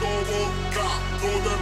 todo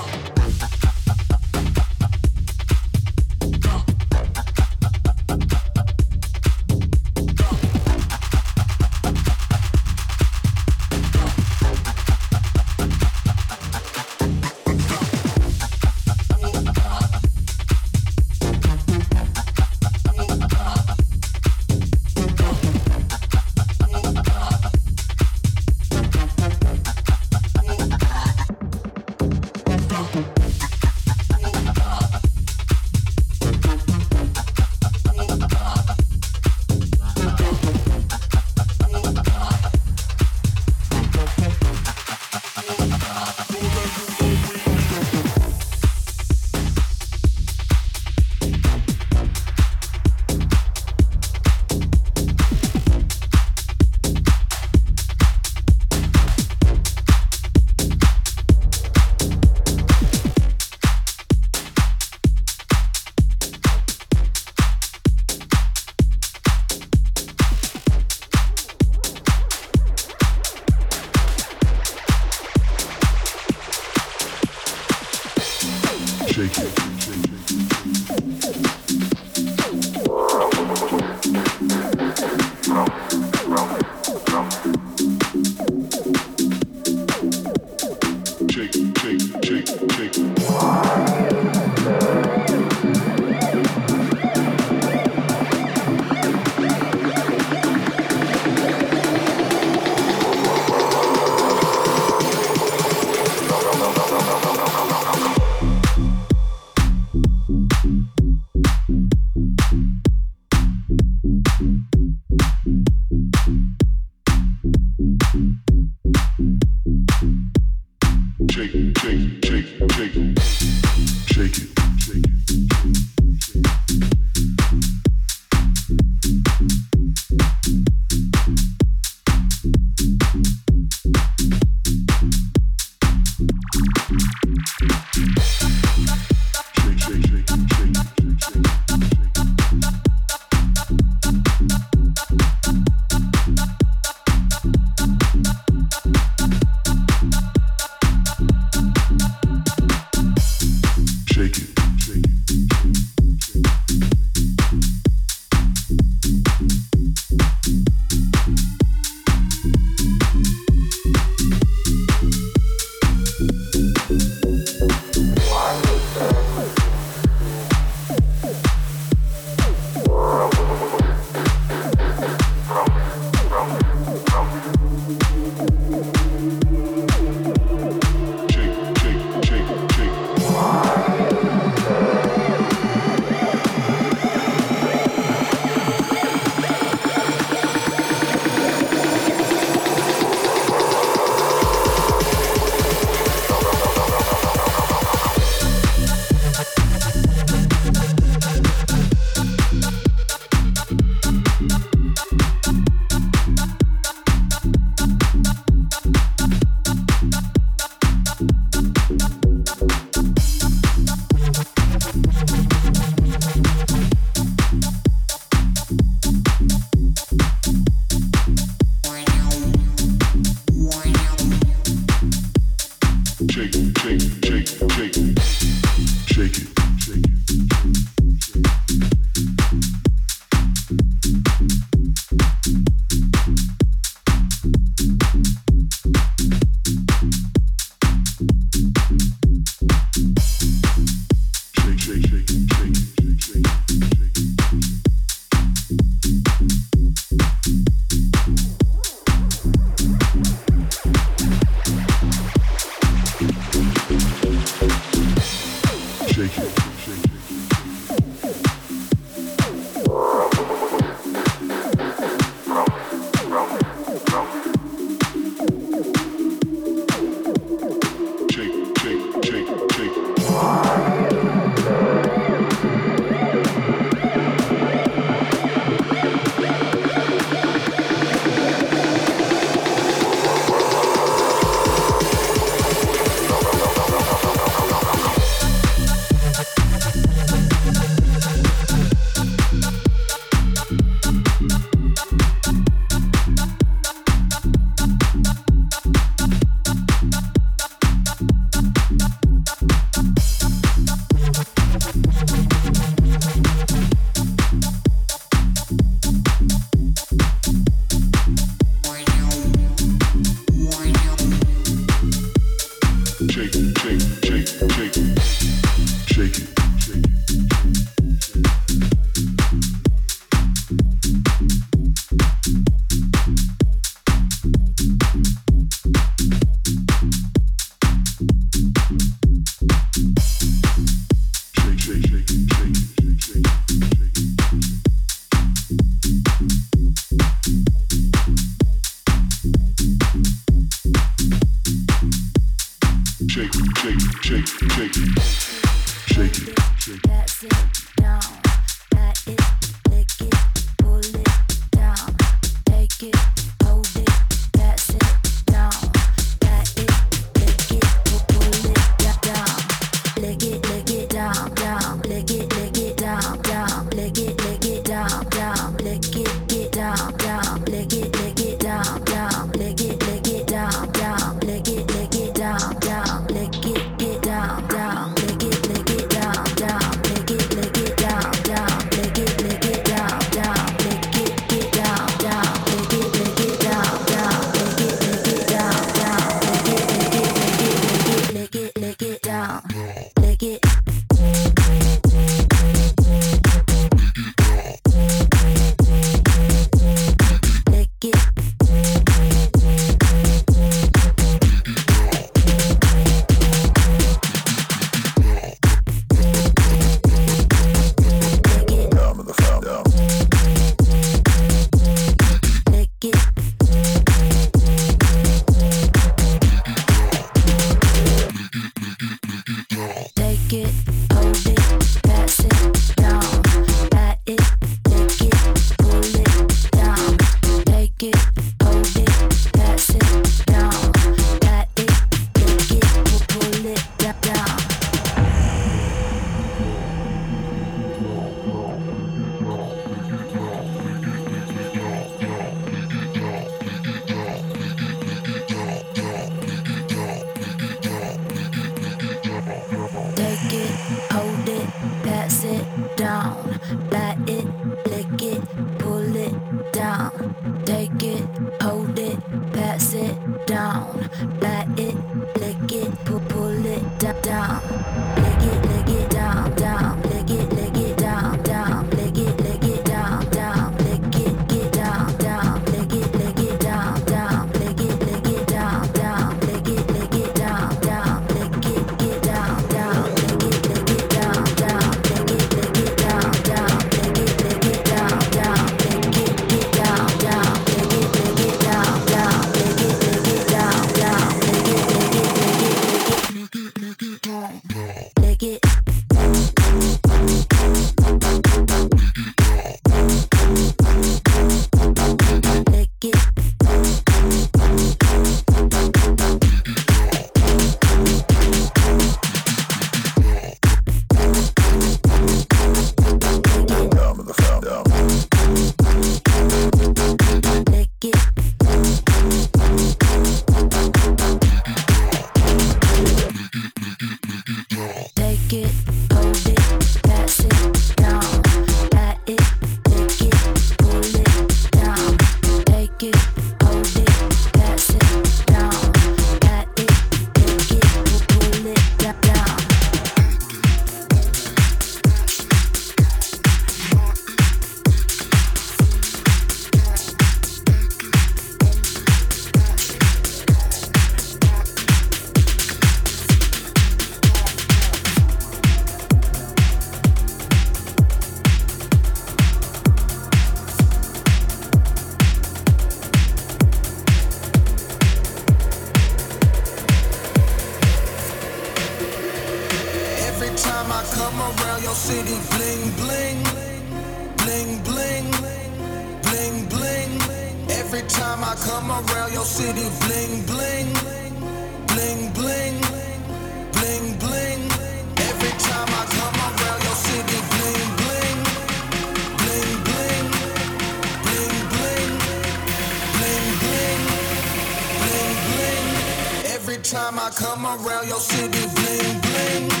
bling bling.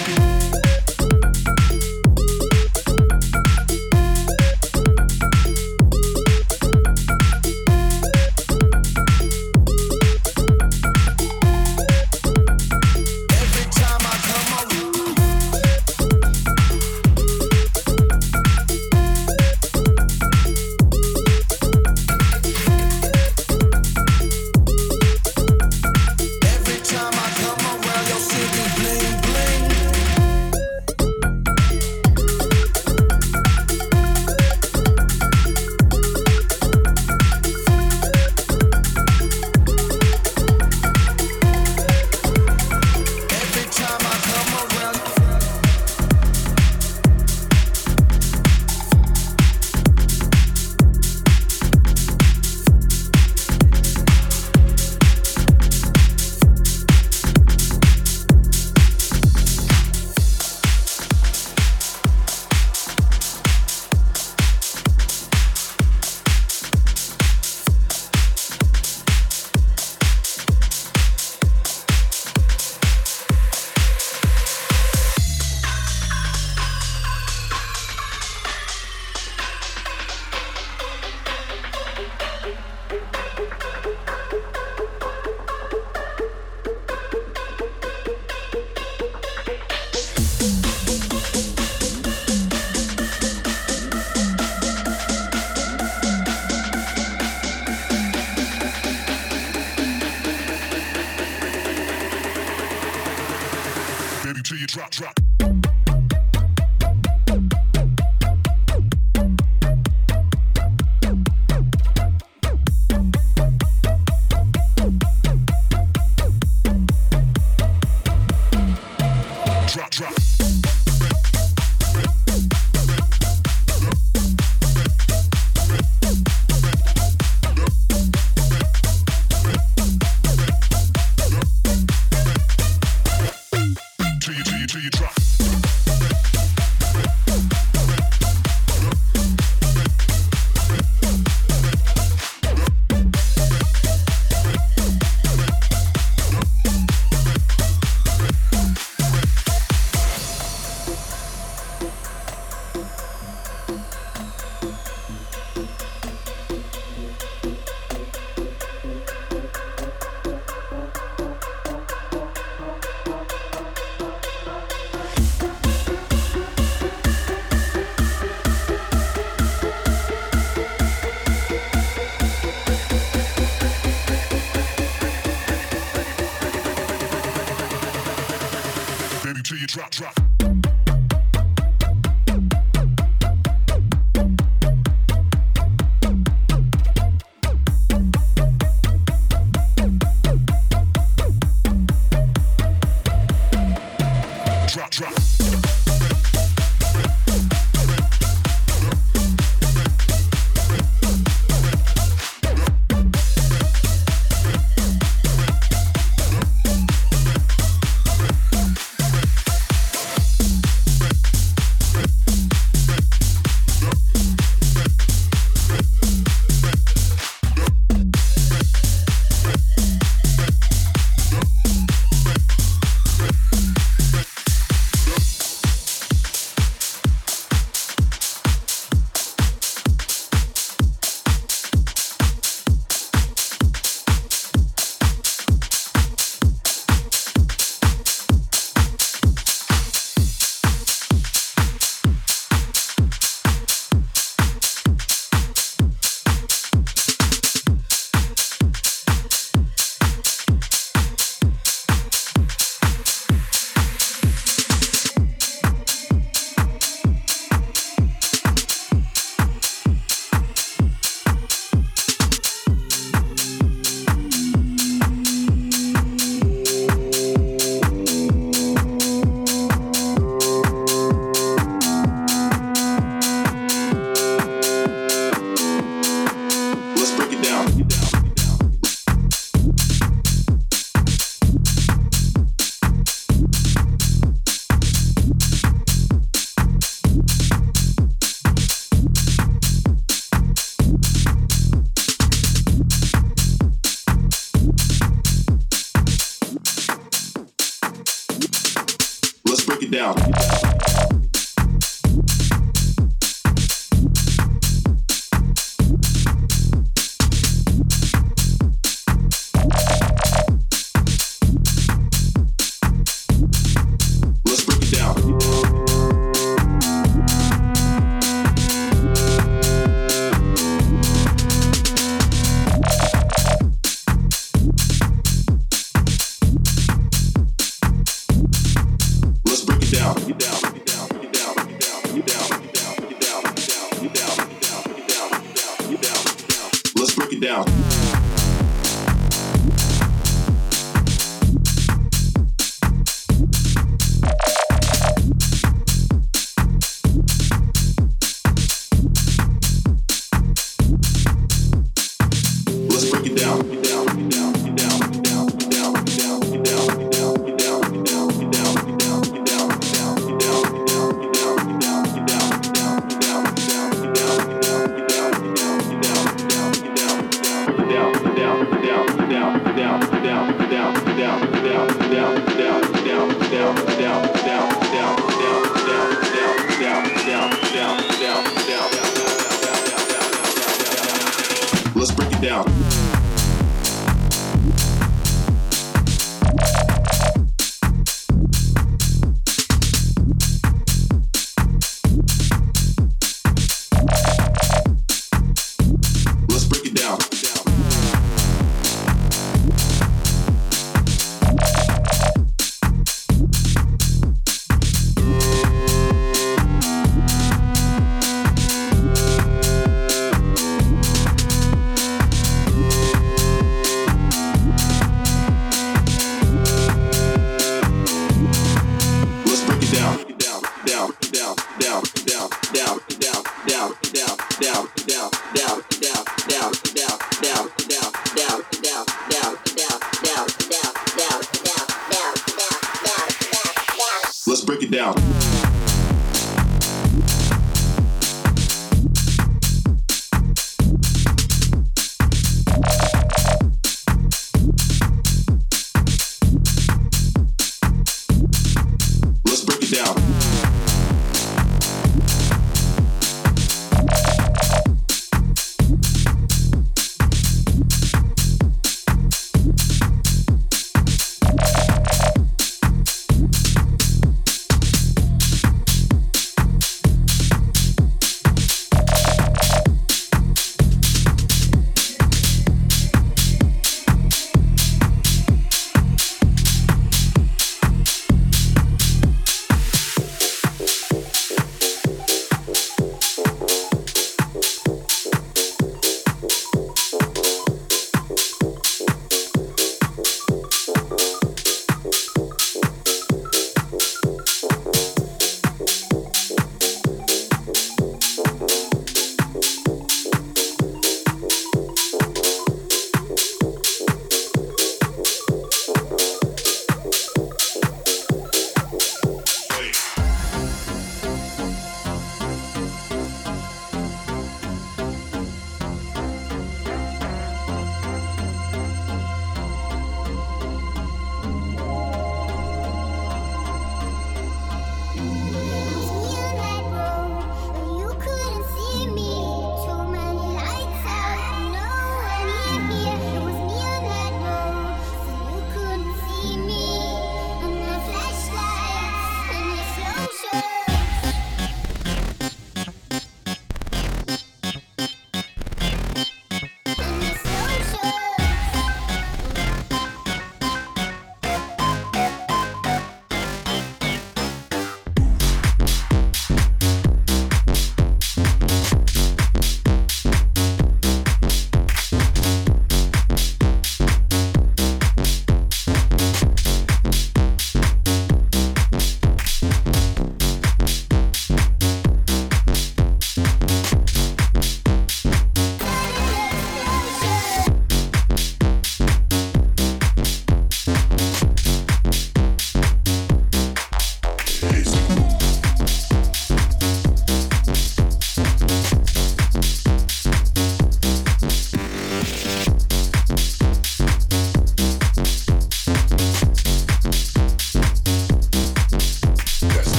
till you drop, drop.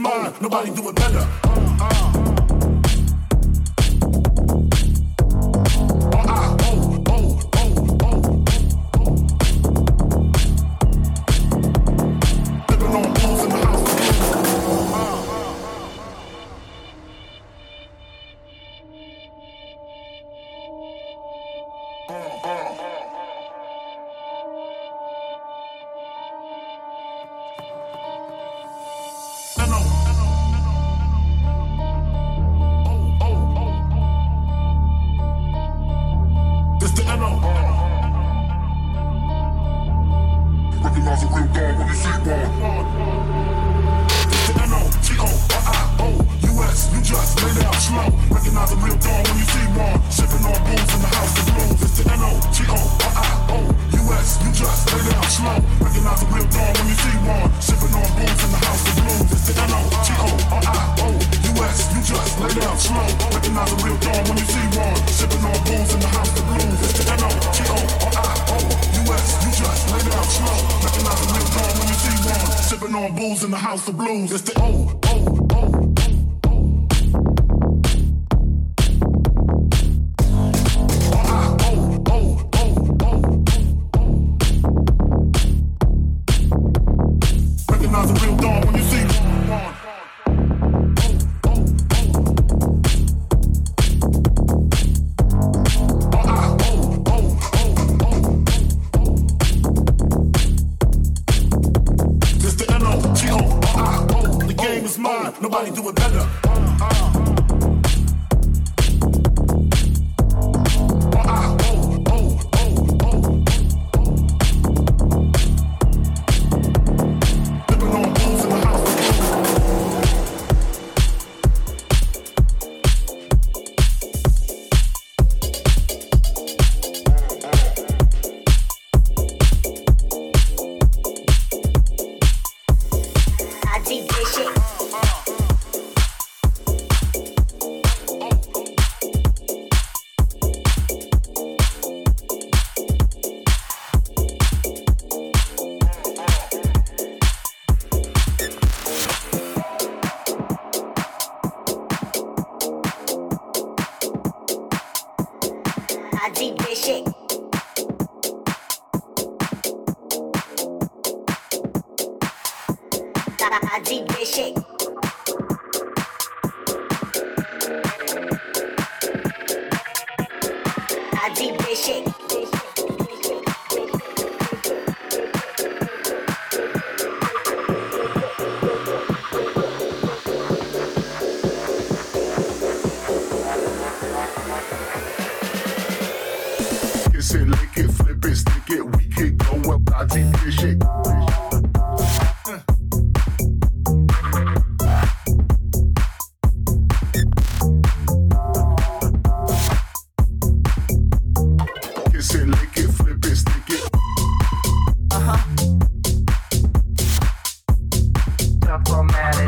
mine. Nobody do it better. Uh, uh. Nobody do it better. Uh, uh. uh.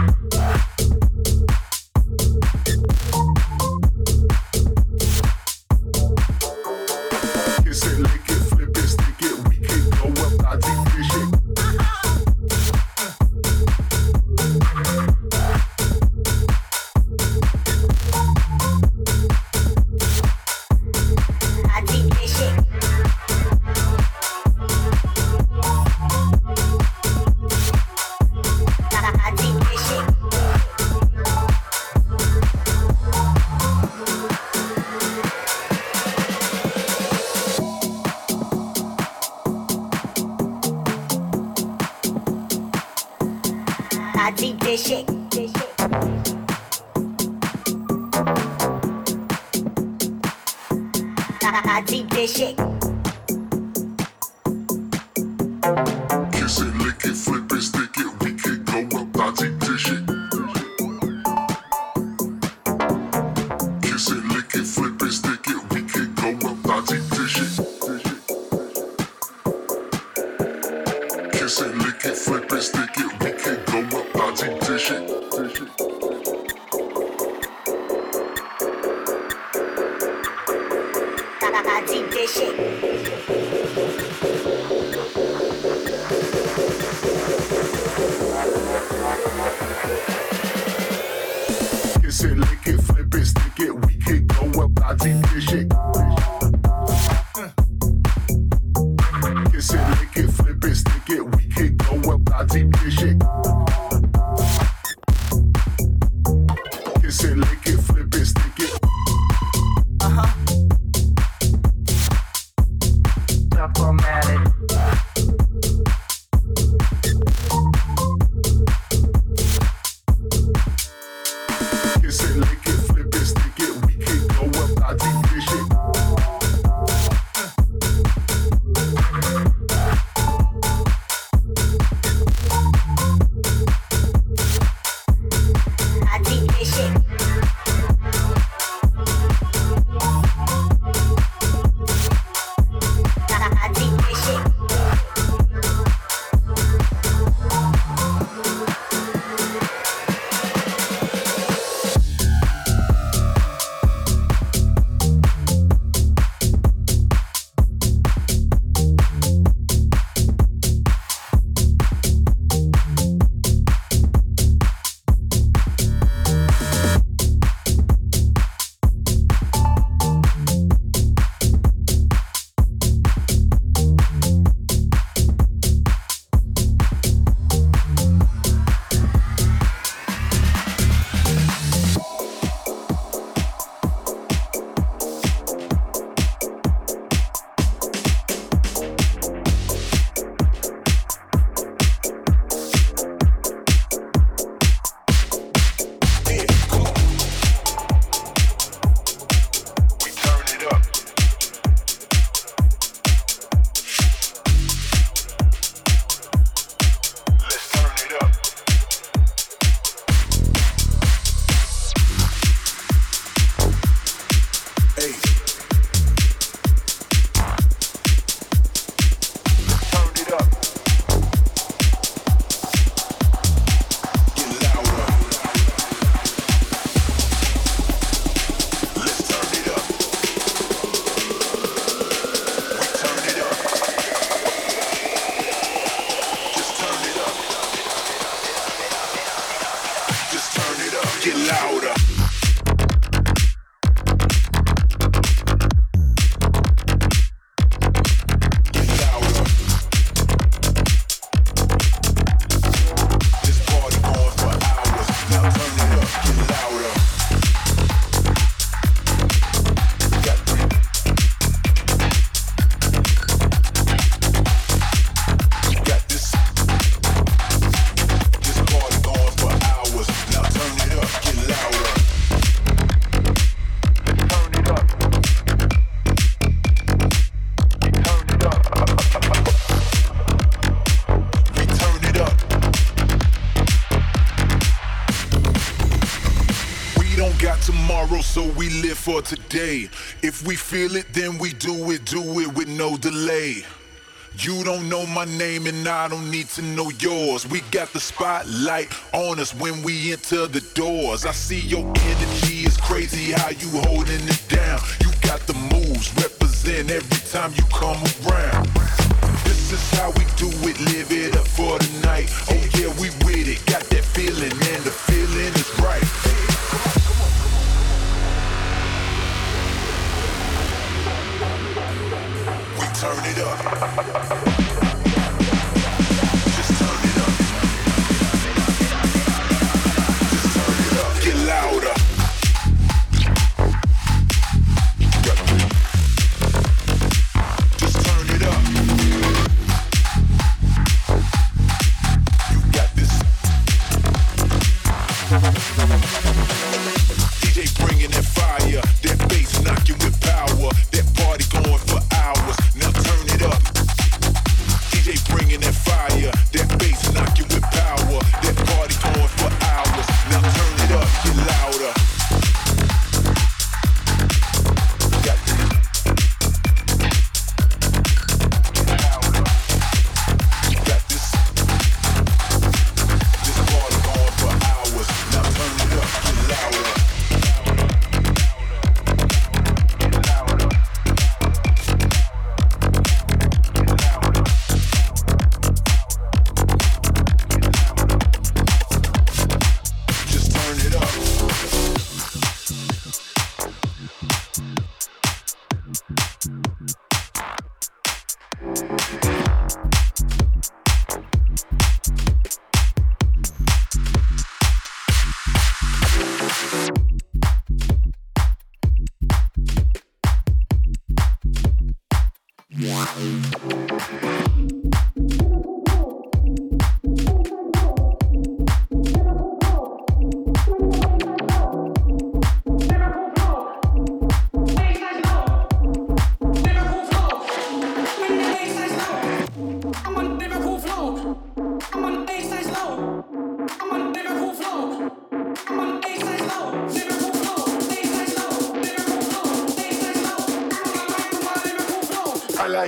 Yeah. See. For today. If we feel it, then we do it, do it with no delay. You don't know my name and I don't need to know yours. We got the spotlight on us when we enter the doors. I see your energy is crazy how you holding it down. You got the moves, represent every time you come around. This is how we do it, live it up for the night. Oh yeah, we with it, got that feeling and the feeling is right. Turn it up.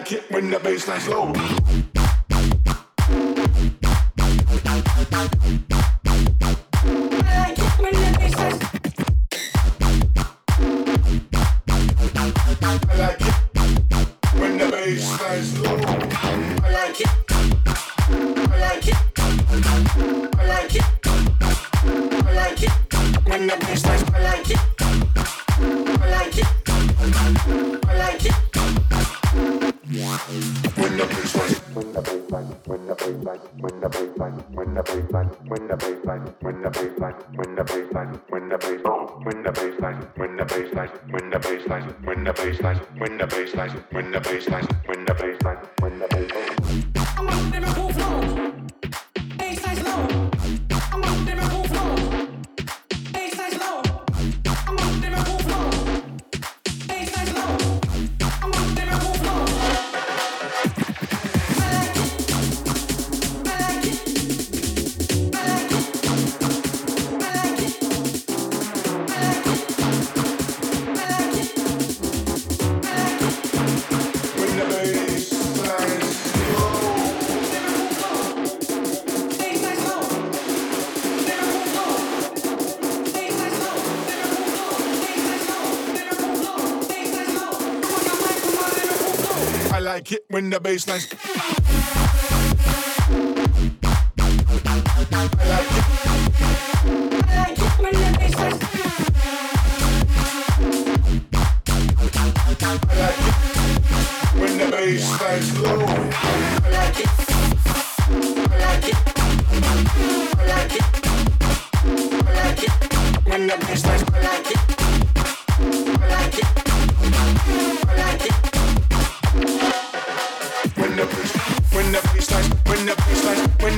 like it when the bass low. like it when the bass line. I like it. When the bass. I like it when the bass line's low. I like it. I like it. I like it. I like it when the bass line's. I like it.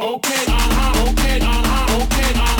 okay, aha, okay, aha, okay, aha.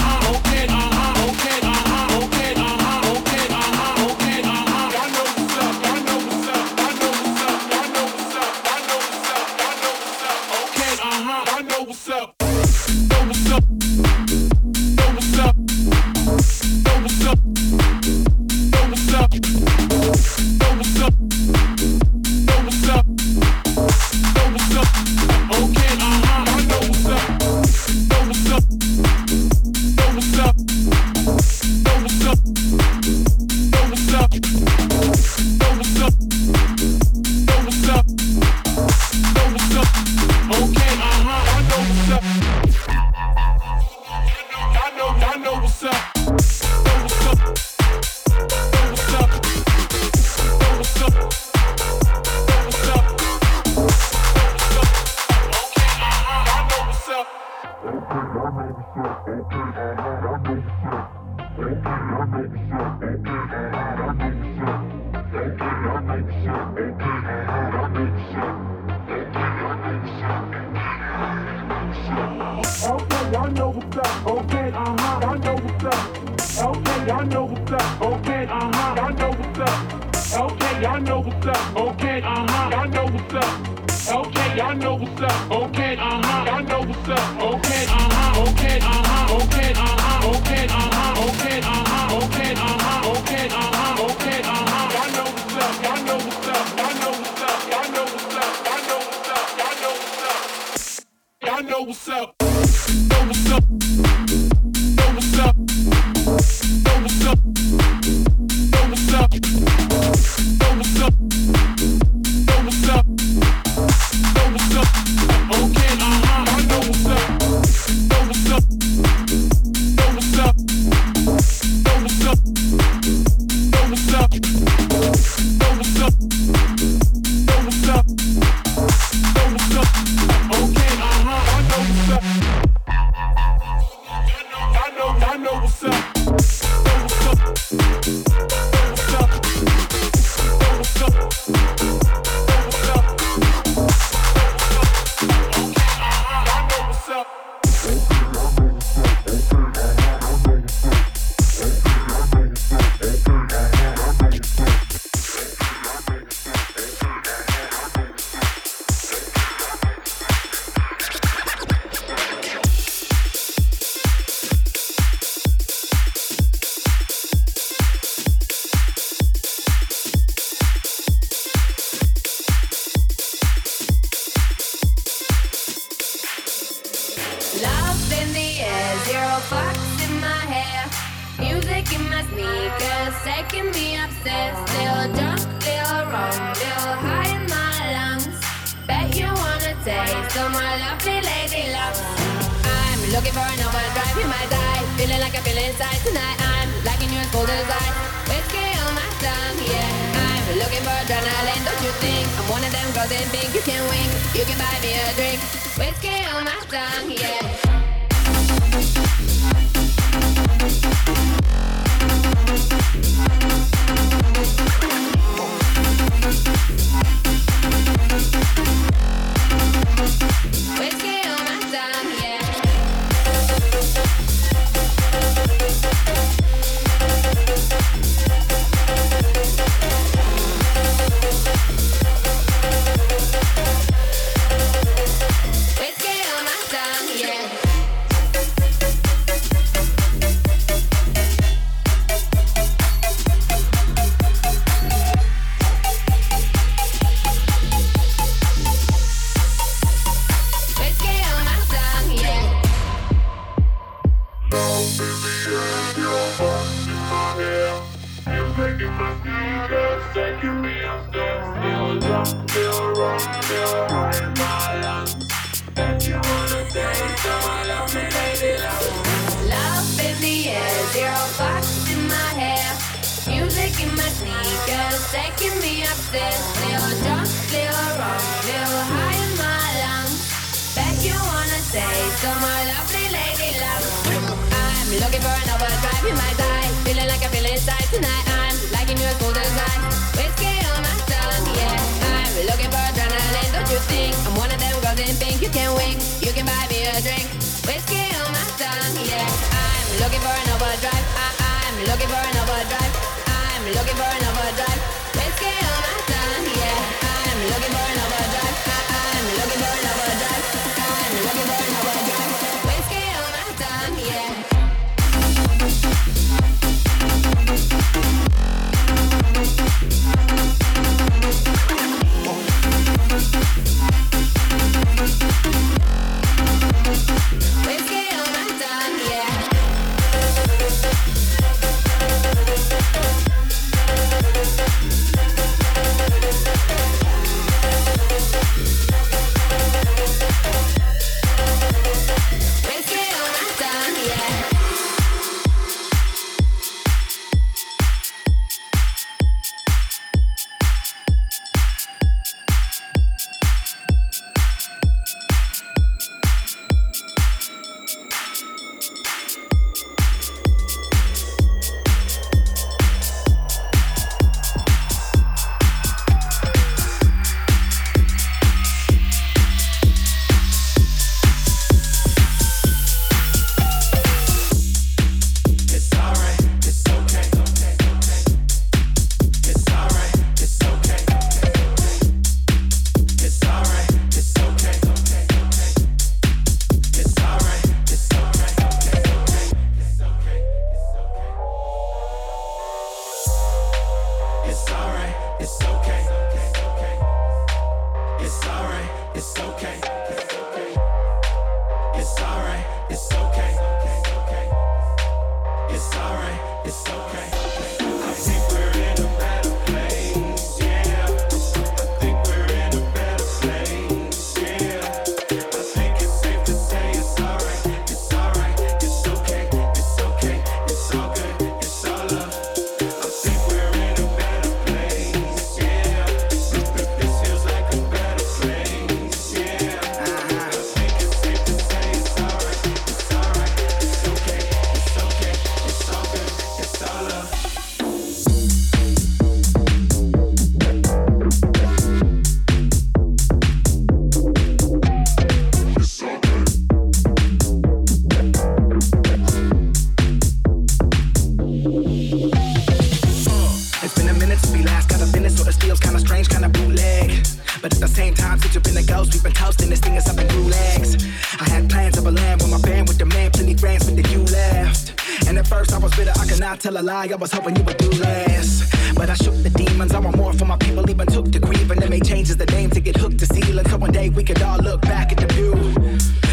I was hoping you would do less. But I shook the demons, I want more for my people, even took the grief, and they made changes the name to get hooked to ceiling. So one day we could all look back at the view.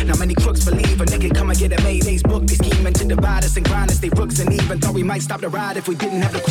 Now many crooks believe a nigga come and get a Mayday's book. They scheming to divide us and grind us, they rooks and even thought we might stop the ride if we didn't have the